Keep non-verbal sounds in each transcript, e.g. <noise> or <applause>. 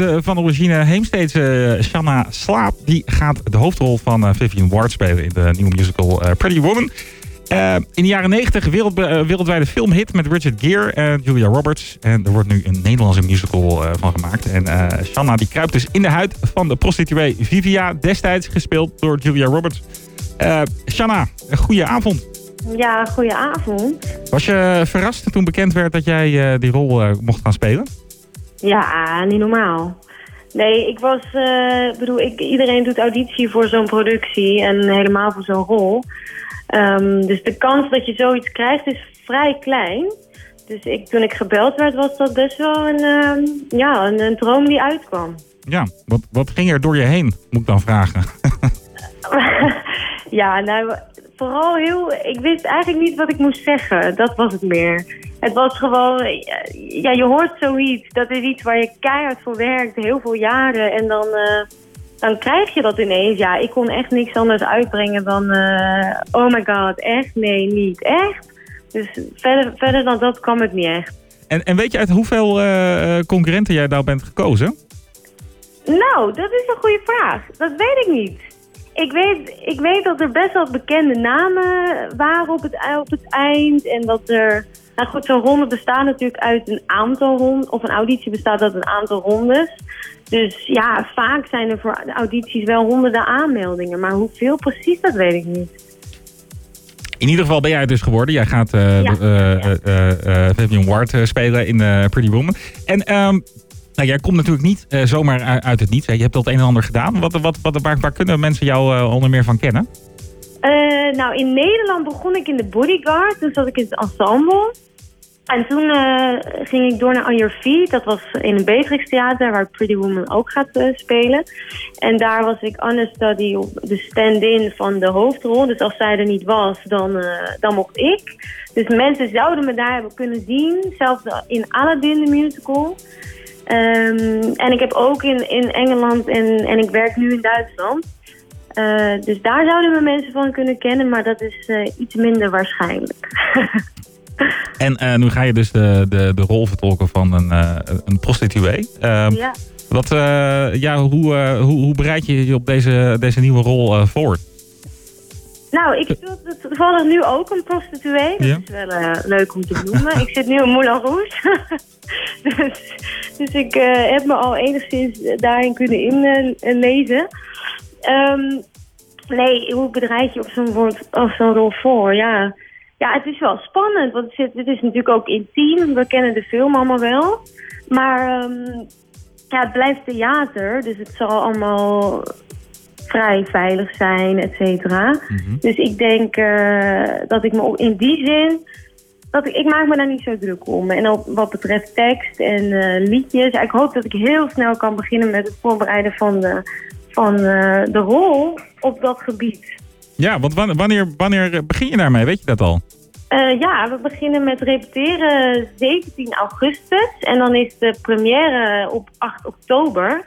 de van origine Heemsteedse Shanna Slaap... die gaat de hoofdrol van Vivian Ward spelen in de nieuwe musical Pretty Woman... in de jaren 90 wereld, wereldwijde filmhit met Richard Gere en Julia Roberts. En er wordt nu een Nederlandse musical van gemaakt. En Shanna die kruipt dus in de huid van de prostituee Vivia. Destijds gespeeld door Julia Roberts. Shanna, een goede avond. Ja, goeie avond. Was je verrast toen bekend werd dat jij die rol mocht gaan spelen? Ja, niet normaal. Nee, ik was, uh, bedoel, ik, iedereen doet auditie voor zo'n productie en helemaal voor zo'n rol. Um, dus de kans dat je zoiets krijgt is vrij klein. Dus ik, toen ik gebeld werd, was dat best wel een, uh, ja, een, een, droom die uitkwam. Ja, wat, wat ging er door je heen, moet ik dan vragen? <laughs> <laughs> ja, nou, vooral heel... Ik wist eigenlijk niet wat ik moest zeggen. Dat was het meer. Het was gewoon... Ja, je hoort zoiets. Dat is iets waar je keihard voor werkt. Heel veel jaren. En dan... Uh, dan krijg je dat ineens. Ja, ik kon echt niks anders uitbrengen dan... Uh, oh my god, echt? Nee, niet echt. Dus verder, verder dan dat kwam het niet echt. En, en weet je uit hoeveel uh, concurrenten jij daar bent gekozen? Nou, dat is een goede vraag. Dat weet ik niet. Ik weet, ik weet dat er best wel bekende namen waren op het, op het eind. En dat er... Nou goed, zo'n ronde bestaat natuurlijk uit een aantal rondes. Of een auditie bestaat uit een aantal rondes. Dus ja, vaak zijn er voor audities wel honderden aanmeldingen. Maar hoeveel precies, dat weet ik niet. In ieder geval ben jij het dus geworden. Jij gaat uh, ja, uh, uh, Ward spelen in Pretty Woman. En um, nou, jij komt natuurlijk niet uh, zomaar uit het niets. Hè. Je hebt het een en ander gedaan. Wat, wat, wat, waar, kunnen mensen jou uh, onder meer van kennen? Uh, nou, in Nederland begon ik in de Bodyguard. Toen zat ik in het ensemble. En toen ging ik door naar On Your Feet. Dat was in een Beatrix Theater, waar Pretty Woman ook gaat spelen. En daar was ik understudy, de stand-in van de hoofdrol. Dus als zij er niet was, dan, dan mocht ik. Dus mensen zouden me daar hebben kunnen zien. Zelfs in Aladdin, de musical. Um, en ik heb ook in, in Engeland en, en ik werk nu in Duitsland. Uh, dus daar zouden we mensen van kunnen kennen, maar dat is uh, iets minder waarschijnlijk. <laughs> en uh, nu ga je dus de, de, de rol vertolken van een, een prostituee. Ehm, ja. Wat, ja, hoe, hoe, hoe bereid je je op deze, deze nieuwe rol voor? Nou, ik speel toevallig nu ook een prostituee. Dat is wel uh, leuk om te noemen. ik zit nu in Moulin Rouge. <laughs> dus, dus ik uh, heb me al enigszins daarin kunnen inlezen. Um, nee, hoe bereid je op zo'n zo'n rol voor? Ja. ja, het is wel spannend. Want het, is natuurlijk ook intiem. We kennen de film allemaal wel. Maar um, ja, het blijft theater. Dus het zal allemaal vrij veilig zijn, et cetera. Mhm. Dus ik denk uh, dat ik me in die zin... Dat ik, ik maak me daar niet zo druk om. En ook wat betreft tekst en uh, liedjes. ik hoop dat ik heel snel kan beginnen met het voorbereiden van de, van, uh, de rol op dat gebied. Ja, want wanneer, wanneer begin je daarmee? Weet je dat al? ja, we beginnen met repeteren 17 augustus. En dan is de première op 8 oktober.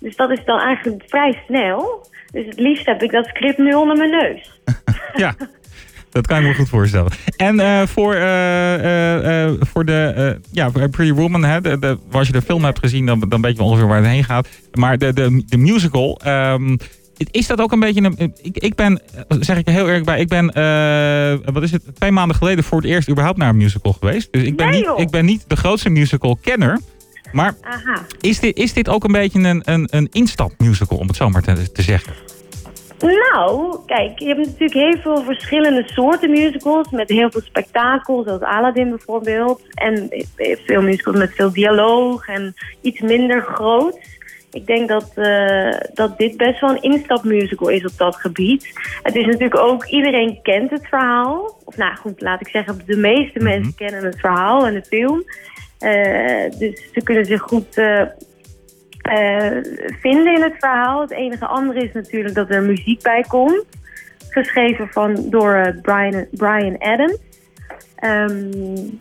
Dus dat is dan eigenlijk vrij snel. Dus het liefst heb ik dat script nu onder mijn neus. <laughs> ja, dat kan ik me goed voorstellen. En uh, voor, uh, uh, voor de ja, Pretty Woman, hè, de, de, als je de film hebt gezien, dan, dan weet je ongeveer waar het heen gaat. Maar de, de, de musical, um, is dat ook een beetje een... Ik, ik ben, zeg ik heel eerlijk bij, ik ben, wat is het, twee maanden geleden voor het eerst überhaupt naar een musical geweest. Dus ik ben, niet, ik ben niet de grootste musical Maar Is, dit, is dit ook een beetje een, een, een instapmusical, om het zo maar te, te zeggen? Nou, kijk, je hebt natuurlijk heel veel verschillende soorten musicals met heel veel spektakel, zoals Aladdin bijvoorbeeld. En veel musicals met veel dialoog en iets minder groot. Ik denk dat, uh, dat dit best wel een instapmusical is op dat gebied. Het is natuurlijk ook, iedereen kent het verhaal. Of nou goed, laat ik zeggen, de meeste mhm. mensen kennen het verhaal en de film. Uh, dus ze kunnen zich goed uh, vinden in het verhaal. Het enige andere is natuurlijk dat er muziek bij komt. Geschreven van, door Brian, Brian Adams. Um,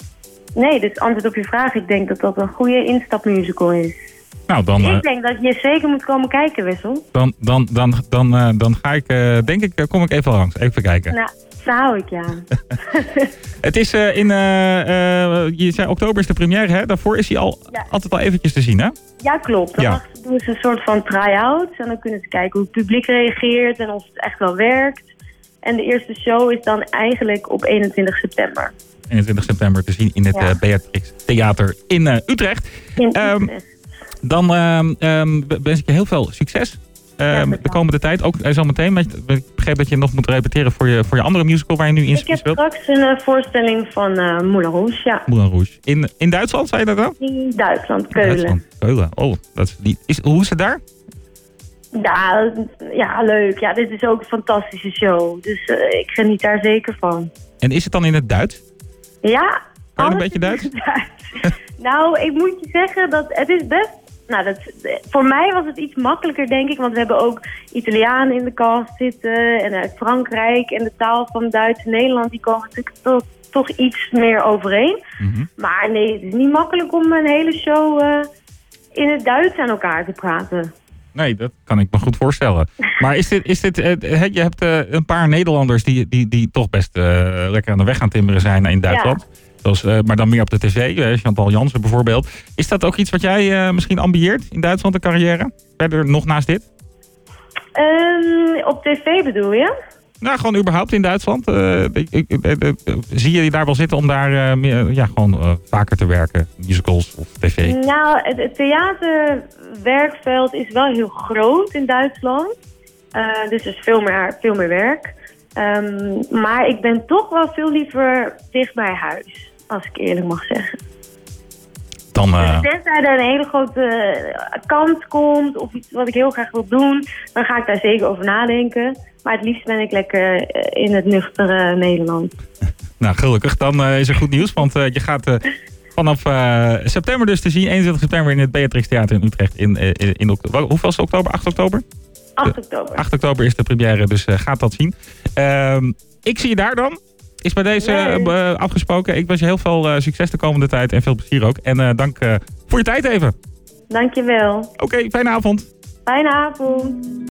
nee, dus antwoord op je vraag. Ik denk dat dat een goede instapmusical is. Nou, dan, eh, Ik denk dat je zeker moet komen kijken, Wessel. dan, dan, dan, dan, eh, dan ga ik, eh, denk ik, eh, kom ik even langs. Even kijken. Nou, daar hou ik je aan. <laughs> Het is eh, in, eh, eh, je zei oktober is de première, hè? Daarvoor is hij al, Ja. altijd al eventjes te zien, hè? Ja, klopt. Dan Ja. doen ze een soort van try-out. En dan kunnen ze kijken hoe het publiek reageert en of het echt wel werkt. En de eerste show is dan eigenlijk op 21 september. 21 september te zien in het Ja. eh, Beatrix Theater in eh, Utrecht. In Ehm, Utrecht. Dan ehm, ehm, wens ik je heel veel succes. ehm, de komende tijd. Ook uh, zometeen. met- Ik begreep dat je nog moet repeteren voor je, voor je andere musical waar je nu in Ik heb speelt. straks een eh, voorstelling van eh Moulin Rouge, ja. Moulin Rouge. In, in Duitsland, zei je dat dan? In Duitsland, Keulen. Duitsland. Keulen. Oh, dat is, die, is, hoe is het daar? Ja, ja, leuk. Ja, dit is ook een fantastische show. Dus eh, ik geniet daar zeker van. En is het dan in het Duits? Ja. Kan je een beetje Duits? Duits. <laughs> nou, ik moet je zeggen dat het is best... Nou, dat, voor mij was het iets makkelijker, denk ik. Want we hebben ook Italianen in de cast zitten. En uit Frankrijk. En de taal van Duits en Nederland, die komen natuurlijk toch, toch iets meer overeen. Mhm. Maar nee, het is niet makkelijk om een hele show eh, in het Duits aan elkaar te praten. Nee, dat kan ik me goed voorstellen. <laughs> Maar is dit, is dit eh, eh, je hebt een paar Nederlanders die, die, die toch best lekker aan de weg gaan timmeren zijn in Duitsland. Eh, maar dan meer op de tv, eh, Chantal Jansen bijvoorbeeld. Is dat ook iets wat jij eh, misschien ambieert in Duitsland, een carrière? Verder nog naast dit? Ehm, op tv bedoel je? Nou, gewoon überhaupt in Duitsland. Ik- ik- zie je je daar wel zitten om daar meer, ja, gewoon vaker te werken? Musicals of tv? Nou, het, het theaterwerkveld is wel heel groot in Duitsland. Dus er is veel meer, veel meer werk. Ehm, maar ik ben toch wel veel liever dicht bij huis, als ik eerlijk mag zeggen. Dan, eh, Dus tenzij er een hele grote eh, kans komt of iets wat ik heel graag wil doen, dan ga ik daar zeker over nadenken. Maar het liefst ben ik lekker eh, in het nuchtere Nederland. <laughs> nou, gelukkig. Dan eh, is er goed nieuws, want eh, je gaat eh, vanaf eh, september dus te zien. 21 september in het Beatrix Theater in Utrecht. In, eh, in, in oktober. Hoeveel is het oktober? 8 oktober? 8 oktober. 8 oktober is de première, dus eh, gaat dat zien. Ehm, ik zie je daar dan. Is bij deze eh, afgesproken. Ik wens je heel veel eh, succes de komende tijd en veel plezier ook. En eh, dank voor je tijd even. Dankjewel. Oké, fijne avond. Fijne avond.